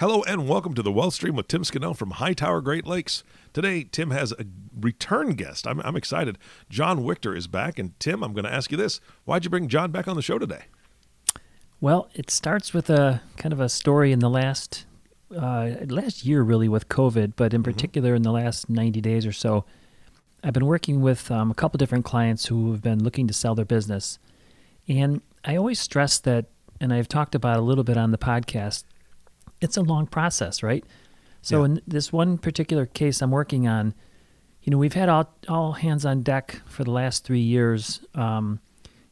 Hello and welcome to the Wealth Stream with Tim Scannell from Hightower Great Lakes. Today, Tim has a return guest. I'm, I'm excited. John Wiktor is back. And Tim, I'm going to ask you this why'd you bring John back on the show today? Well, it starts with a kind of a story in the last uh, last year, really, with COVID, but in mm-hmm. particular in the last 90 days or so. I've been working with um, a couple different clients who have been looking to sell their business. And I always stress that, and I've talked about a little bit on the podcast, it's a long process, right? So yeah. in this one particular case I'm working on, you know, we've had all all hands on deck for the last three years, um,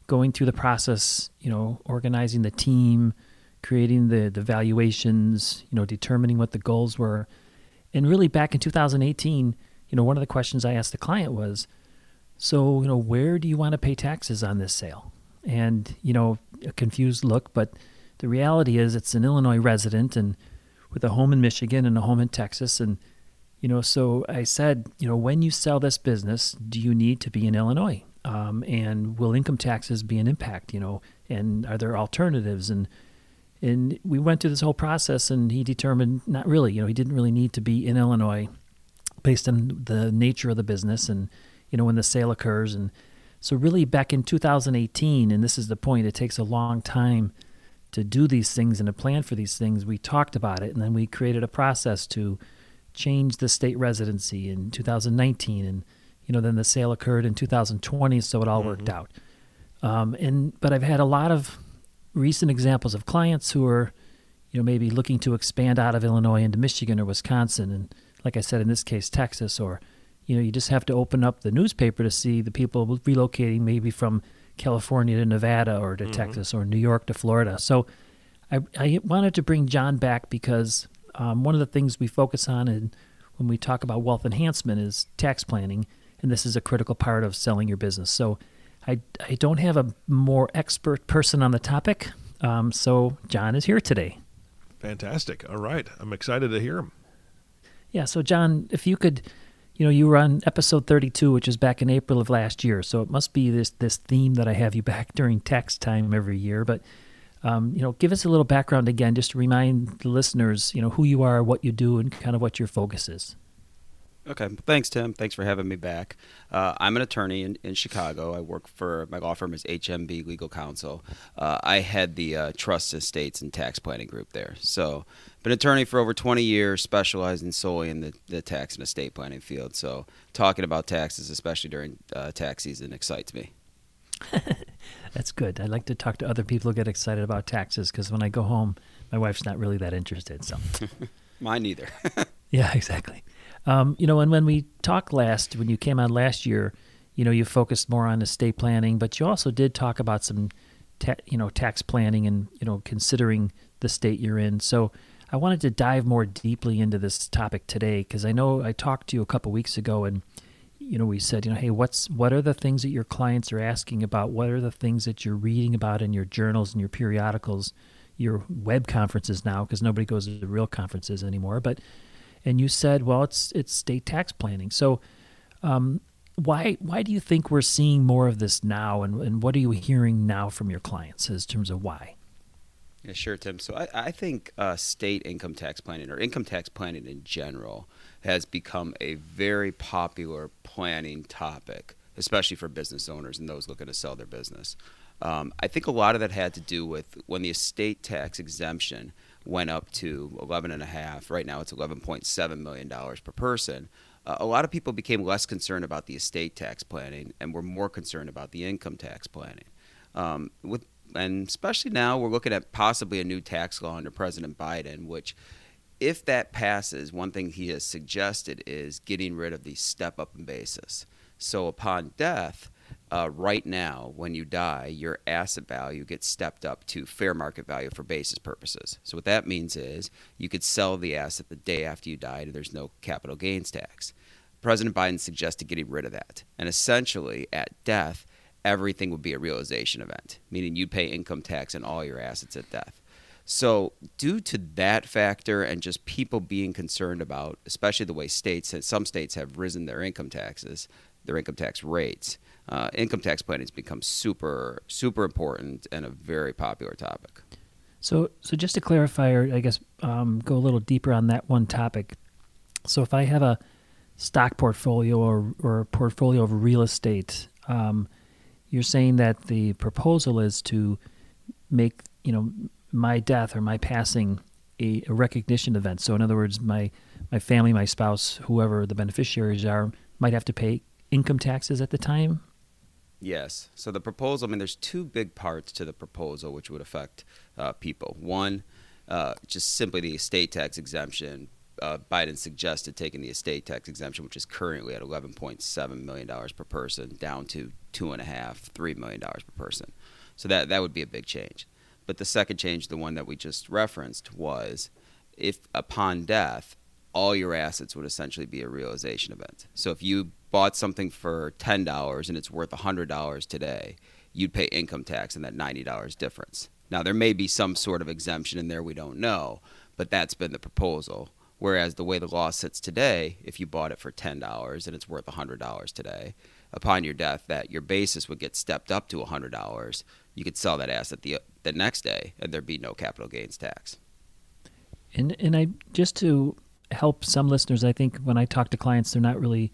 going through the process. You know, organizing the team, creating the the valuations. You know, determining what the goals were, and really back in 2018, you know, one of the questions I asked the client was, so you know, where do you want to pay taxes on this sale? And you know, a confused look, but the reality is it's an Illinois resident and with a home in Michigan and a home in Texas. And, you know, so I said, you know, when you sell this business, do you need to be in Illinois? Um, and will income taxes be an impact, you know, and are there alternatives? And, and we went through this whole process and he determined not really, you know, he didn't really need to be in Illinois based on the nature of the business and, you know, when the sale occurs. And so really back in 2018, and this is the point, it takes a long time to do these things and to plan for these things, we talked about it, and then we created a process to change the state residency in 2019, and you know then the sale occurred in 2020, so it all mm-hmm. worked out. Um, and but I've had a lot of recent examples of clients who are, you know, maybe looking to expand out of Illinois into Michigan or Wisconsin, and like I said, in this case, Texas, or you know, you just have to open up the newspaper to see the people relocating maybe from California to Nevada or to mm-hmm. Texas or New York to Florida. So I, I wanted to bring John back because um, one of the things we focus on in, when we talk about wealth enhancement is tax planning, and this is a critical part of selling your business. So I, I don't have a more expert person on the topic, um, so John is here today. Fantastic. All right. I'm excited to hear him. Yeah. So, John, if you could you know, you were on episode 32, which is back in April of last year. So it must be this this theme that I have you back during tax time every year. But um, you know, give us a little background again, just to remind the listeners, you know, who you are, what you do, and kind of what your focus is. Okay. Thanks, Tim. Thanks for having me back. Uh, I'm an attorney in, in Chicago. I work for my law firm is HMB Legal Counsel. Uh, I head the uh, trust estates and tax planning group there. So, been an attorney for over 20 years, specializing solely in the, the tax and estate planning field. So, talking about taxes, especially during uh, tax season, excites me. That's good. I like to talk to other people who get excited about taxes because when I go home, my wife's not really that interested. So, mine neither. yeah, exactly. Um, you know, and when we talked last, when you came on last year, you know, you focused more on estate planning, but you also did talk about some, ta- you know, tax planning and you know, considering the state you're in. So I wanted to dive more deeply into this topic today because I know I talked to you a couple weeks ago and you know we said you know hey what's what are the things that your clients are asking about what are the things that you're reading about in your journals and your periodicals your web conferences now because nobody goes to real conferences anymore but and you said, well, it's it's state tax planning. So, um, why why do you think we're seeing more of this now, and, and what are you hearing now from your clients in terms of why? Yeah, sure, Tim. So I, I think uh, state income tax planning or income tax planning in general has become a very popular planning topic, especially for business owners and those looking to sell their business. Um, I think a lot of that had to do with when the estate tax exemption went up to 11 and a half. Right now, it's 11.7 million dollars per person. Uh, a lot of people became less concerned about the estate tax planning and were more concerned about the income tax planning. Um, with and especially now, we're looking at possibly a new tax law under President Biden, which if that passes, one thing he has suggested is getting rid of the step up in basis. So upon death, uh, right now, when you die, your asset value gets stepped up to fair market value for basis purposes. So, what that means is you could sell the asset the day after you died, and there's no capital gains tax. President Biden suggested getting rid of that. And essentially, at death, everything would be a realization event, meaning you'd pay income tax on all your assets at death. So, due to that factor and just people being concerned about, especially the way states, some states have risen their income taxes, their income tax rates, uh, income tax planning has become super, super important and a very popular topic. So, so just to clarify, or I guess um, go a little deeper on that one topic. So, if I have a stock portfolio or, or a portfolio of real estate, um, you're saying that the proposal is to make you know my death or my passing a, a recognition event. So, in other words, my my family, my spouse, whoever the beneficiaries are, might have to pay income taxes at the time Yes. So the proposal, I mean, there's two big parts to the proposal which would affect uh, people. One, uh, just simply the estate tax exemption. Uh, Biden suggested taking the estate tax exemption, which is currently at 11.7 million dollars per person, down to two and a half, three million dollars per person. So that that would be a big change. But the second change, the one that we just referenced, was if upon death, all your assets would essentially be a realization event. So if you bought something for $10 and it's worth $100 today, you'd pay income tax on that $90 difference. Now, there may be some sort of exemption in there we don't know, but that's been the proposal. Whereas the way the law sits today, if you bought it for $10 and it's worth $100 today, upon your death, that your basis would get stepped up to $100. You could sell that asset the, the next day and there'd be no capital gains tax. And, and I just to help some listeners. I think when I talk to clients, they're not really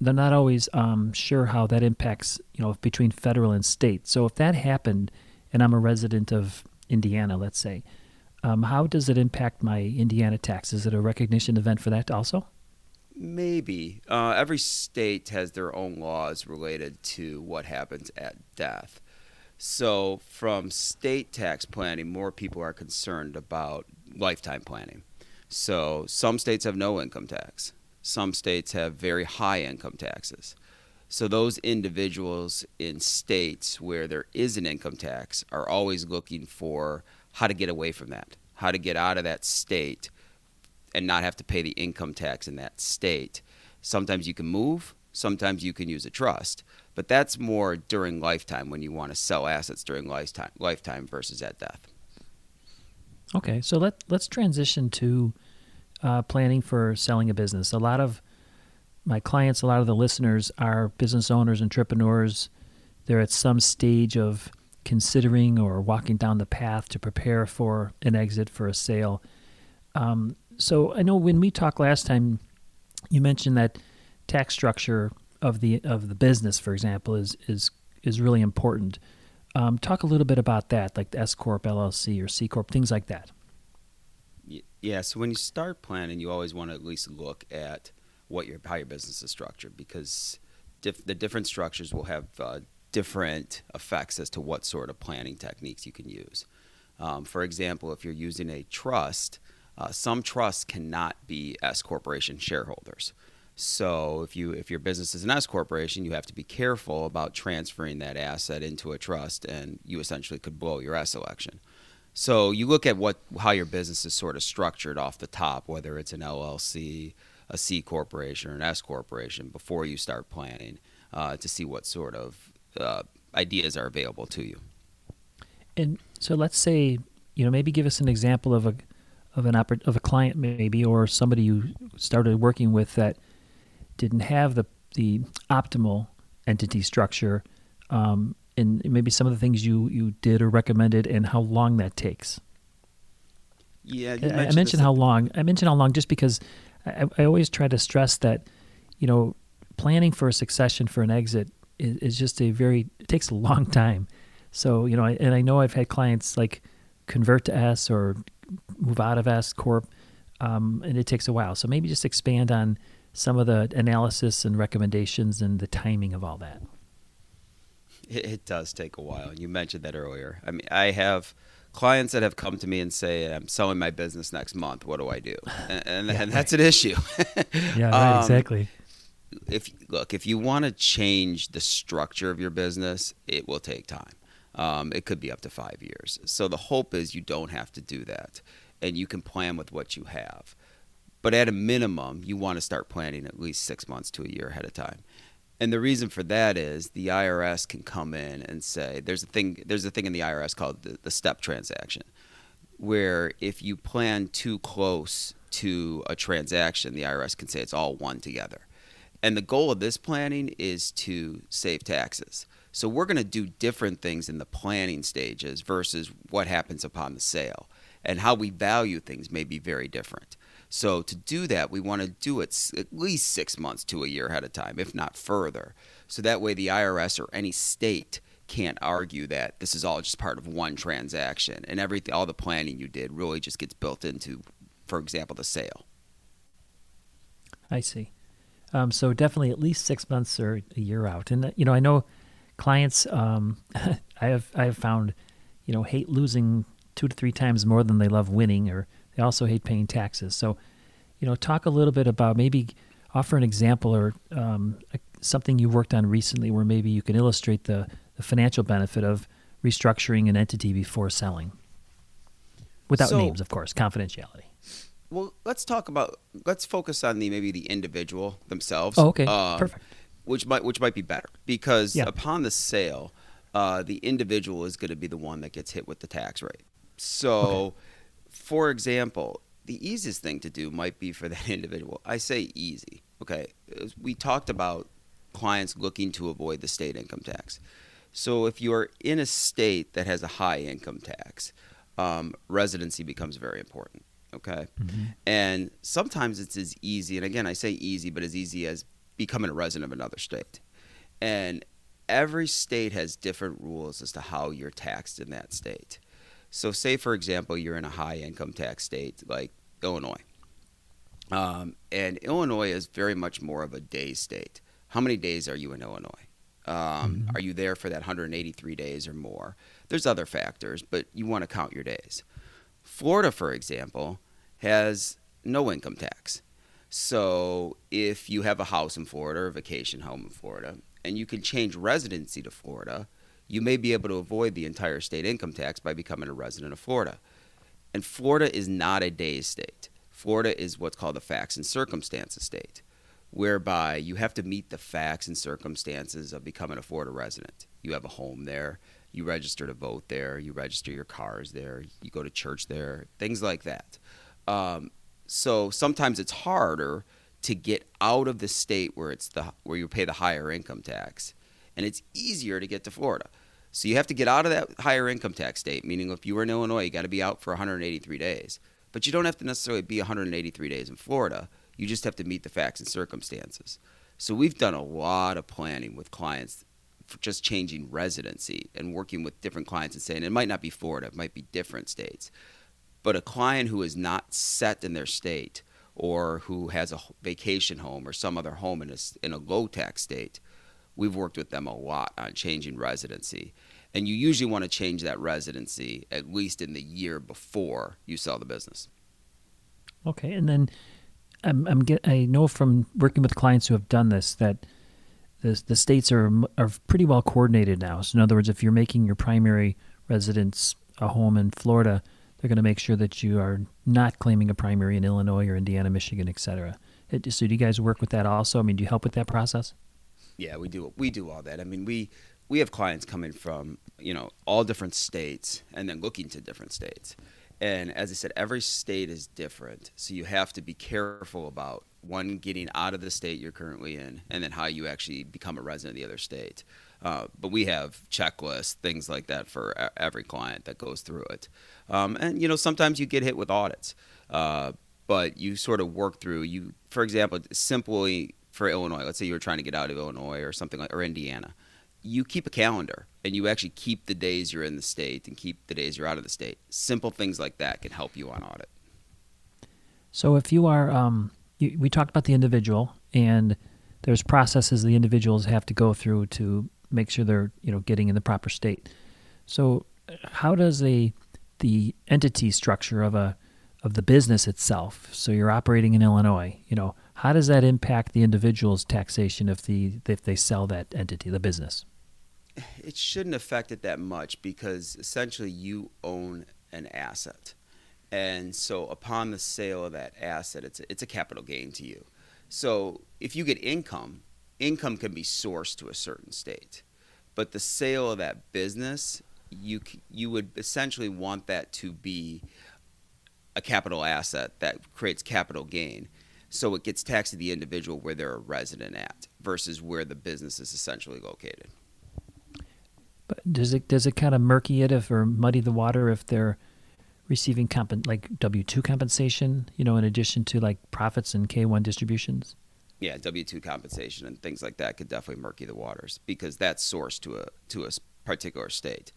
they're not always um, sure how that impacts you know between federal and state. So if that happened, and I'm a resident of Indiana, let's say, um, how does it impact my Indiana tax? Is it a recognition event for that also? Maybe. Uh, every state has their own laws related to what happens at death. So, from state tax planning, more people are concerned about lifetime planning. So some states have no income tax. Some states have very high income taxes. So those individuals in states where there is an income tax are always looking for how to get away from that, how to get out of that state and not have to pay the income tax in that state. Sometimes you can move, sometimes you can use a trust, but that's more during lifetime when you want to sell assets during lifetime lifetime versus at death. Okay, so let let's transition to uh, planning for selling a business. A lot of my clients, a lot of the listeners are business owners, entrepreneurs. They're at some stage of considering or walking down the path to prepare for an exit for a sale. Um, so I know when we talked last time, you mentioned that tax structure of the of the business, for example, is is is really important. Um, talk a little bit about that, like the S corp, LLC, or C corp, things like that. Yeah, so when you start planning, you always want to at least look at what your how your business is structured because the different structures will have uh, different effects as to what sort of planning techniques you can use. Um, for example, if you're using a trust, uh, some trusts cannot be S corporation shareholders. So if you if your business is an S corporation, you have to be careful about transferring that asset into a trust, and you essentially could blow your S election. So you look at what how your business is sort of structured off the top, whether it's an LLC, a C corporation, or an S corporation, before you start planning uh, to see what sort of uh, ideas are available to you. And so let's say you know maybe give us an example of a of an oper- of a client maybe or somebody you started working with that didn't have the the optimal entity structure um, and maybe some of the things you, you did or recommended and how long that takes. Yeah, I mentioned, I mentioned how long. I mentioned how long just because I, I, always try to stress that, you know, planning for a succession for an exit is, is just a very it takes a long time. So you know, and I know I've had clients like convert to S or move out of S corp, um, and it takes a while. So maybe just expand on some of the analysis and recommendations and the timing of all that. It, it does take a while. You mentioned that earlier. I mean, I have clients that have come to me and say, "I'm selling my business next month. What do I do?" And, and, yeah, and that's an issue. yeah, right, um, exactly. if look, if you want to change the structure of your business, it will take time. Um, it could be up to five years. So the hope is you don't have to do that, and you can plan with what you have. But at a minimum, you want to start planning at least six months to a year ahead of time. And the reason for that is the IRS can come in and say there's a thing there's a thing in the IRS called the, the step transaction, where if you plan too close to a transaction, the IRS can say it's all one together. And the goal of this planning is to save taxes. So we're going to do different things in the planning stages versus what happens upon the sale. And how we value things may be very different. So to do that, we want to do it at least six months to a year ahead of time, if not further. So that way the IRS or any state can't argue that this is all just part of one transaction and everything all the planning you did really just gets built into for example the sale. I see. Um, so definitely at least six months or a year out. And uh, you know i know clients um, i have i have found you know hate losing two to three times more than they love winning or they also hate paying taxes. So, you know, talk a little bit about maybe offer an example or um, something you worked on recently where maybe you can illustrate the, the financial benefit of restructuring an entity before selling. Without so, names, of course, confidentiality. Well, let's talk about let's focus on the maybe the individual themselves. Oh, okay, um, perfect. Which might which might be better because yeah. upon the sale, uh, the individual is going to be the one that gets hit with the tax rate. So, okay for example, the easiest thing to do might be for that individual. I say easy. Okay. We talked about clients looking to avoid the state income tax. So if you are in a state that has a high income tax, um, residency becomes very important. Okay. Mm-hmm. And sometimes it's as easy, and again, I say easy, but as easy as becoming a resident of another state. And every state has different rules as to how you're taxed in that state. So, say for example, you're in a high income tax state like Illinois, um, and Illinois is very much more of a day state. How many days are you in Illinois? Um, mm-hmm. Are you there for that 183 days or more? There's other factors, but you want to count your days. Florida, for example, has no income tax. So if you have a house in Florida or a vacation home in Florida, and you can change residency to Florida, you may be able to avoid the entire state income tax by becoming a resident of Florida. And Florida is not a day state. Florida is what's called a facts and circumstances state, whereby you have to meet the facts and circumstances of becoming a Florida resident. You have a home there, you register to vote there, you register your cars there, you go to church there, things like that. Um, so sometimes it's harder to get out of the state where it's the where you pay the higher income tax and it's easier to get to Florida. So you have to get out of that higher income tax state, meaning if you were in Illinois, you got to be out for 183 days. But you don't have to necessarily be 183 days in Florida. You just have to meet the facts and circumstances. So we've done a lot of planning with clients for just changing residency and working with different clients and saying it might not be Florida, it might be different states. But a client who is not set in their state or who has a vacation home or some other home in a, in a low tax state – we've worked with them a lot on changing residency. And you usually want to change that residency at least in the year before you sell the business. Okay, and then I'm, I'm get, I know from working with clients who have done this that the the states are are pretty well coordinated now. So in other words, if you're making your primary residence a home in Florida, they're going to make sure that you are not claiming a primary in Illinois or Indiana, Michigan, et cetera. So do you guys work with that also? I mean, do you help with that process? Yeah, we do. We do all that. I mean, we we have clients coming from you know all different states and then looking to different states. And as I said, every state is different, so you have to be careful about one getting out of the state you're currently in, and then how you actually become a resident of the other state. Uh, but we have checklists, things like that for every client that goes through it. Um, and you know, sometimes you get hit with audits, uh, but you sort of work through. You, for example, simply for Illinois, let's say you were trying to get out of Illinois or something like, or Indiana, you keep a calendar and you actually keep the days you're in the state and keep the days you're out of the state. Simple things like that can help you on audit. So if you are, um, you, we talked about the individual and there's processes the individuals have to go through to make sure they're, you know, getting in the proper state. So how does a the entity structure of a of the business itself. So you're operating in Illinois. You know, How does that impact the individual's taxation if the if they sell that entity, the business? It shouldn't affect it that much because essentially you own an asset. And so upon the sale of that asset, it's a, it's a capital gain to you. So if you get income, income can be sourced to a certain state. But the sale of that business, you you would essentially want that to be a capital asset that creates capital gain. So it gets taxed to the individual where they're a resident at versus where the business is essentially located. But does it does it kind of murky it if or muddy the water if they're receiving comp- like W two compensation, you know, in addition to like profits and K one distributions? Yeah, W two compensation and things like that could definitely murky the waters because that's sourced to a to a particular state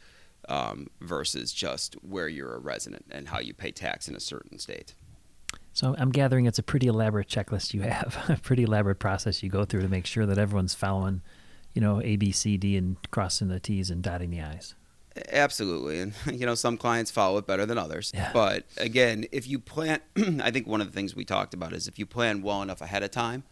um, versus just where you're a resident and how you pay tax in a certain state. So I'm gathering it's a pretty elaborate checklist you have, a pretty elaborate process you go through to make sure that everyone's following, you know, A, B, C, D, and crossing the T's and dotting the I's. Absolutely, and you know some clients follow it better than others. Yeah. But again, if you plan, I think one of the things we talked about is if you plan well enough ahead of time,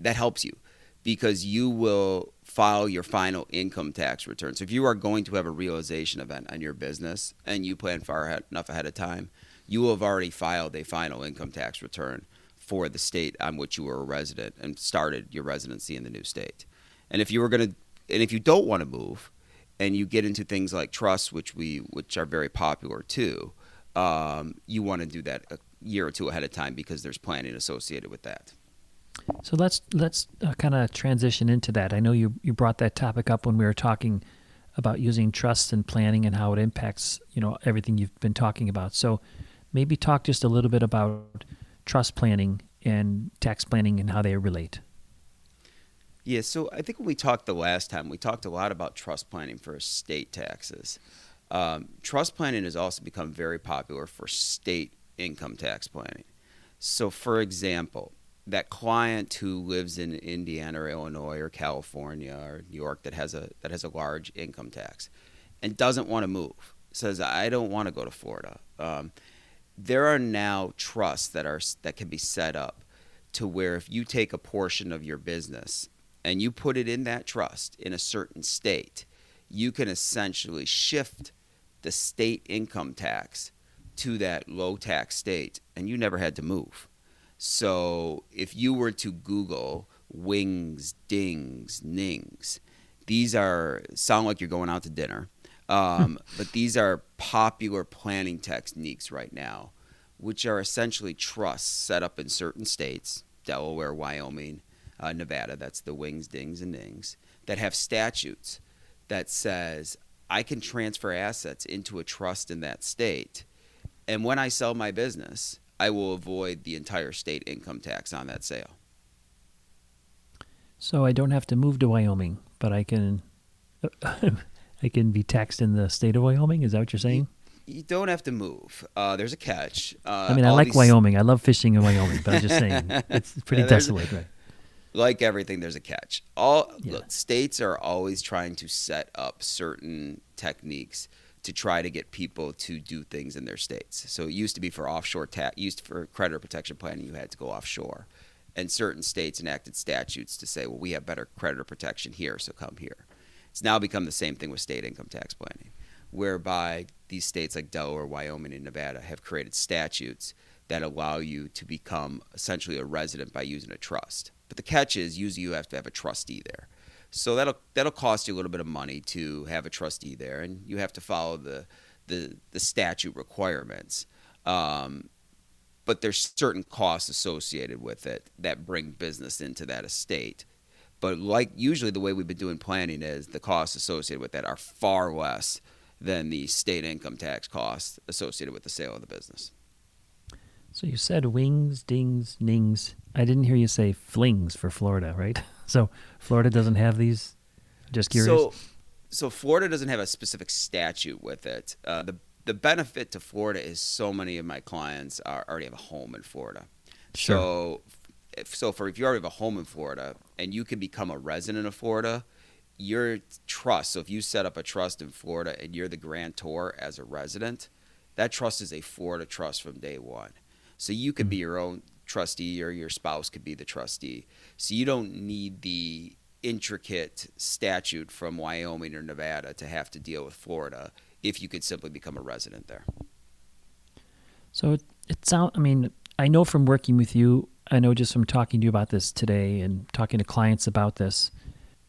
that helps you because you will file your final income tax return. So if you are going to have a realization event on your business and you plan far ahead, enough ahead of time, you have already filed a final income tax return for the state on which you were a resident and started your residency in the new state. And if you were going to, and if you don't want to move, and you get into things like trusts, which we, which are very popular too, um, you want to do that a year or two ahead of time because there's planning associated with that. So let's let's uh, kind of transition into that. I know you you brought that topic up when we were talking about using trusts and planning and how it impacts you know everything you've been talking about. So maybe talk just a little bit about trust planning and tax planning and how they relate. Yeah, so I think when we talked the last time, we talked a lot about trust planning for estate taxes. Um, trust planning has also become very popular for state income tax planning. So, for example, that client who lives in Indiana or Illinois or California or New York that has a that has a large income tax and doesn't want to move says I don't want to go to Florida. Um, there are now trusts that are that can be set up to where if you take a portion of your business and you put it in that trust in a certain state, you can essentially shift the state income tax to that low tax state and you never had to move. So if you were to Google wings, dings, nings, these are sound like you're going out to dinner. Um, but these are popular planning techniques right now, which are essentially trusts set up in certain states, Delaware, Wyoming, uh, Nevada. That's the wings, dings, and nings that have statutes that says I can transfer assets into a trust in that state, and when I sell my business, I will avoid the entire state income tax on that sale. So I don't have to move to Wyoming, but I can I can be taxed in the state of Wyoming. Is that what you're saying? You, you don't have to move. Uh, there's a catch. Uh, I mean, I like these- Wyoming. I love fishing in Wyoming, but I'm just saying it's pretty Yeah, desolate, right? like everything, there's a catch. All Yeah. look, states are always trying to set up certain techniques to try to get people to do things in their states. So it used to be for offshore tax, used for creditor protection planning, you had to go offshore, and certain states enacted statutes to say, well, we have better creditor protection here, so come here. It's now become the same thing with state income tax planning, whereby these states like Delaware, Wyoming, and Nevada have created statutes that allow you to become essentially a resident by using a trust. But the catch is usually you have to have a trustee there. So that'll that'll cost you a little bit of money to have a trustee there, and you have to follow the the, the statute requirements. Um, but there's certain costs associated with it that bring business into that estate. But like usually the way we've been doing planning is the costs associated with that are far less than the state income tax costs associated with the sale of the business. So you said wings, dings, nings. I didn't hear you say flings for Florida, right? So Florida doesn't have these. Just curious. So, so Florida doesn't have a specific statute with it. Uh, the the benefit to Florida is so many of my clients are, already have a home in Florida. Sure. So, if, so for if you already have a home in Florida and you can become a resident of Florida, your trust. So if you set up a trust in Florida and you're the grantor as a resident, that trust is a Florida trust from day one. So you can be hmm. your own trustee or your spouse could be the trustee. So you don't need the intricate statute from Wyoming or Nevada to have to deal with Florida if you could simply become a resident there. So it, it sounds, I mean, I know from working with you, I know just from talking to you about this today and talking to clients about this,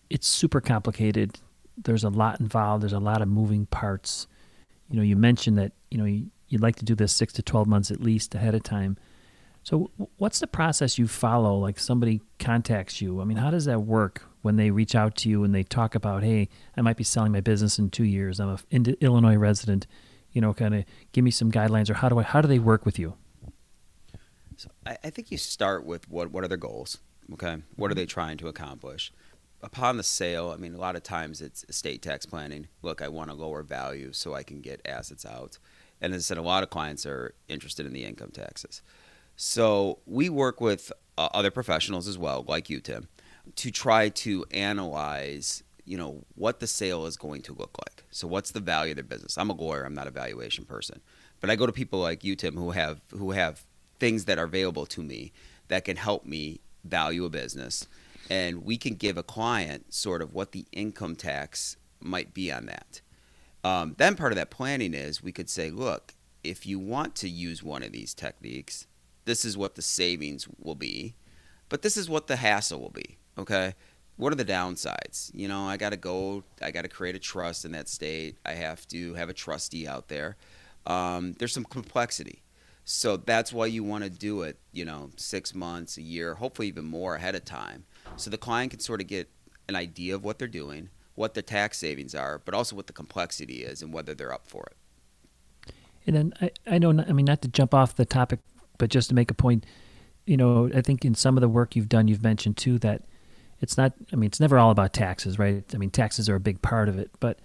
it's super complicated. There's a lot involved, there's a lot of moving parts. You know, you mentioned that, you know, you, you'd like to do this six to 12 months at least ahead of time. So, what's the process you follow? Like somebody contacts you. I mean, how does that work when they reach out to you and they talk about, hey, I might be selling my business in two years. I'm a Illinois resident. You know, kind of give me some guidelines, or how do I? How do they work with you? So I, I think you start with what what are their goals? Okay, what are they trying to accomplish? Upon the sale, I mean, a lot of times it's estate tax planning. Look, I want a lower value so I can get assets out. And as I said, a lot of clients are interested in the income taxes. So we work with uh, other professionals as well, like you, Tim, to try to analyze, you know, what the sale is going to look like. So what's the value of their business? I'm a lawyer, I'm not a valuation person. But I go to people like you, Tim, who have who have things that are available to me that can help me value a business. And we can give a client sort of what the income tax might be on that. Um, then part of that planning is we could say, look, if you want to use one of these techniques, this is what the savings will be, but this is what the hassle will be. Okay. What are the downsides? You know, I got to go, I got to create a trust in that state. I have to have a trustee out there. Um, there's some complexity. So that's why you want to do it, you know, six months, a year, hopefully even more ahead of time. So the client can sort of get an idea of what they're doing, what the tax savings are, but also what the complexity is and whether they're up for it. And then I, I know, I mean, not to jump off the topic, but just to make a point, you know, I think in some of the work you've done, you've mentioned too that it's not, I mean, it's never all about taxes, right? I mean, taxes are a big part of it, but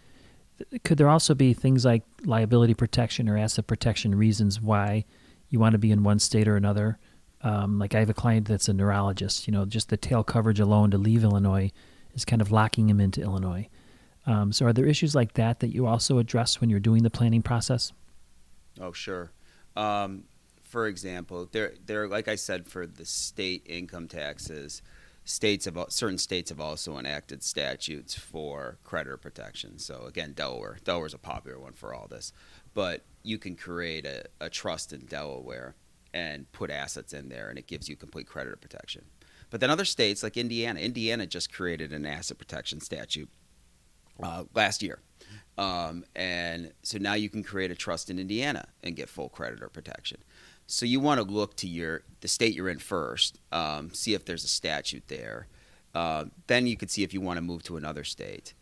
could there also be things like liability protection or asset protection reasons why you want to be in one state or another? Um, like I have a client that's a neurologist, you know, just the tail coverage alone to leave Illinois is kind of locking him into Illinois. Um, so are there issues like that that you also address when you're doing the planning process? Oh, sure. Um, for example, there, there, like I said, for the state income taxes, states have certain states have also enacted statutes for creditor protection. So again, Delaware, Delaware's a popular one for all this, but you can create a, a trust in Delaware and put assets in there, and it gives you complete creditor protection. But then other states like Indiana, Indiana just created an asset protection statute uh, last year. Um, and so now you can create a trust in Indiana and get full creditor protection. So you want to look to your the state you're in first, um, see if there's a statute there. Uh, then you could see if you want to move to another state.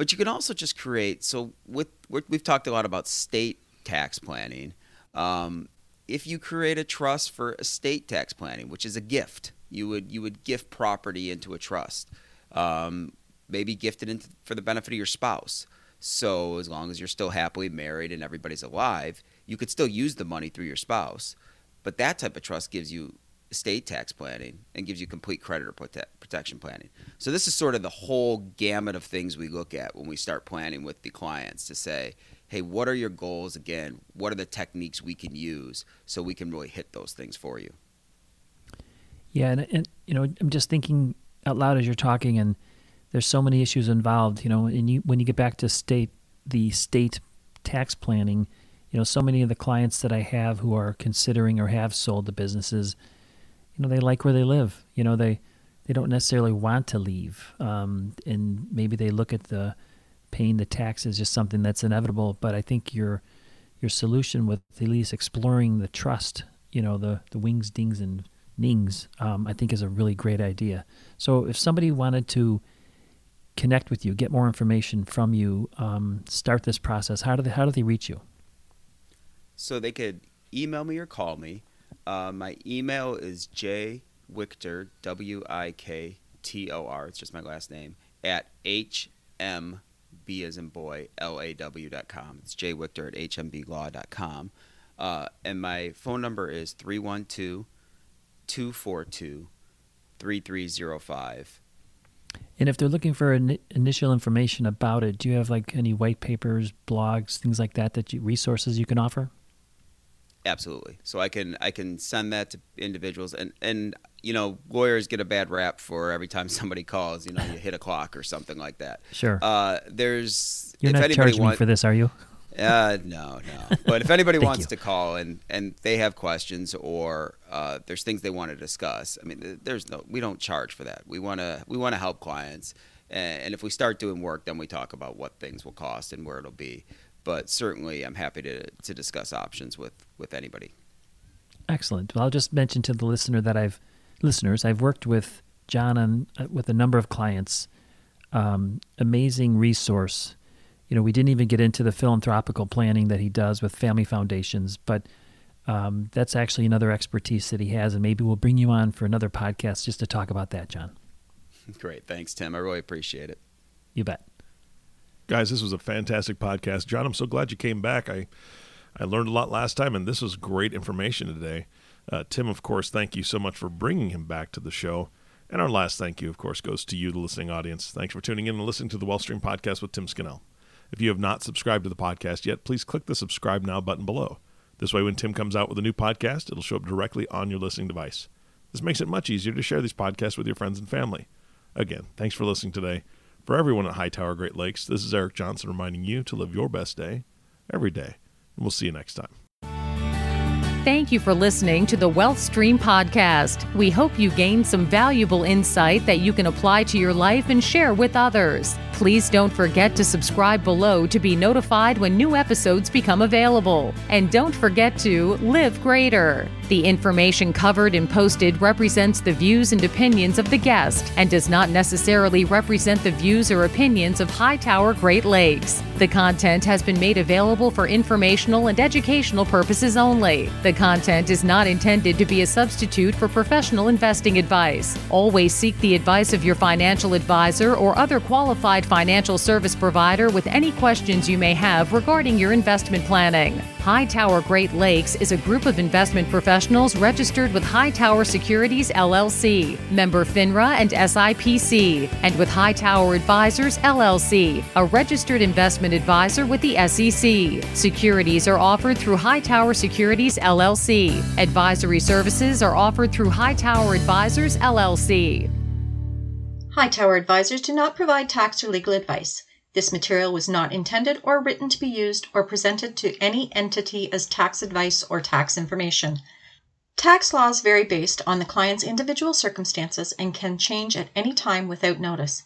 But you can also just create. So with we've talked a lot about state tax planning. Um, if you create a trust for estate tax planning, which is a gift, you would you would gift property into a trust. Um, maybe gift it into, for the benefit of your spouse. So as long as you're still happily married and everybody's alive, you could still use the money through your spouse. But that type of trust gives you estate tax planning and gives you complete creditor prote- protection planning. So this is sort of the whole gamut of things we look at when we start planning with the clients to say, hey, what are your goals again? What are the techniques we can use so we can really hit those things for you? Yeah, and, and you know, I'm just thinking out loud as you're talking, and there's so many issues involved. You know, and you when you get back to state the state tax planning, you know, so many of the clients that I have who are considering or have sold the businesses, know, they like where they live. You know, they they don't necessarily want to leave, um, and maybe they look at the paying the tax as just something that's inevitable. But I think your your solution with at least exploring the trust, you know, the the wings, dings, and nings, um, I think is a really great idea. So if somebody wanted to connect with you, get more information from you, um, start this process, how do they how do they reach you? So they could email me or call me. Uh, my email is jwiktor, W I K T O R, it's just my last name, at hmb as in boy, law.com. It's jwiktor at hmblaw.com. Uh, and my phone number is 312 242 3305. And if they're looking for in- initial information about it, do you have like any white papers, blogs, things like that, that you, resources you can offer? Absolutely. So I can I can send that to individuals, and and you know lawyers get a bad rap for every time somebody calls. You know, you hit a clock or something like that. Sure. Uh, there's You're if not charging want- me for this, are you? Uh, no, no. But if anybody wants you. to call and and they have questions or uh, there's things they want to discuss, I mean, there's no we don't charge for that. We want to we want to help clients, and, and if we start doing work, then we talk about what things will cost and where it'll be. But certainly, I'm happy to to discuss options with with anybody. Excellent. Well, I'll just mention to the listener that I've listeners I've worked with John on uh, with a number of clients. Um, amazing resource. You know, we didn't even get into the philanthropical planning that he does with family foundations, but um, that's actually another expertise that he has, and maybe we'll bring you on for another podcast just to talk about that, John. Great, thanks, Tim. I really appreciate it. You bet. Guys, this was a fantastic podcast. John, I'm so glad you came back. I I learned a lot last time, and this was great information today. Uh, Tim, of course, thank you so much for bringing him back to the show. And our last thank you, of course, goes to you, the listening audience. Thanks for tuning in and listening to the Wealth Stream podcast with Tim Scannell. If you have not subscribed to the podcast yet, please click the subscribe now button below. This way, when Tim comes out with a new podcast, it'll show up directly on your listening device. This makes it much easier to share these podcasts with your friends and family. Again, thanks for listening today. For everyone at Hightower Great Lakes, this is Eric Johnson reminding you to live your best day every day. And we'll see you next time. Thank you for listening to the Wealth Stream podcast. We hope you gained some valuable insight that you can apply to your life and share with others. Please don't forget to subscribe below to be notified when new episodes become available. And don't forget to live greater. The information covered and posted represents the views and opinions of the guest and does not necessarily represent the views or opinions of Hightower Great Lakes. The content has been made available for informational and educational purposes only. The content is not intended to be a substitute for professional investing advice. Always seek the advice of your financial advisor or other qualified financial service provider with any questions you may have regarding your investment planning. Hightower Great Lakes is a group of investment professionals registered with Hightower Securities LLC, member FINRA and SIPC, and with Hightower Advisors LLC, a registered investment advisor with the SEC. Securities are offered through Hightower Securities LLC. Advisory services are offered through Hightower Advisors LLC. Hightower advisors do not provide tax or legal advice. This material was not intended or written to be used or presented to any entity as tax advice or tax information. Tax laws vary based on the client's individual circumstances and can change at any time without notice.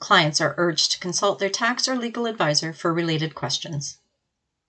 Clients are urged to consult their tax or legal advisor for related questions.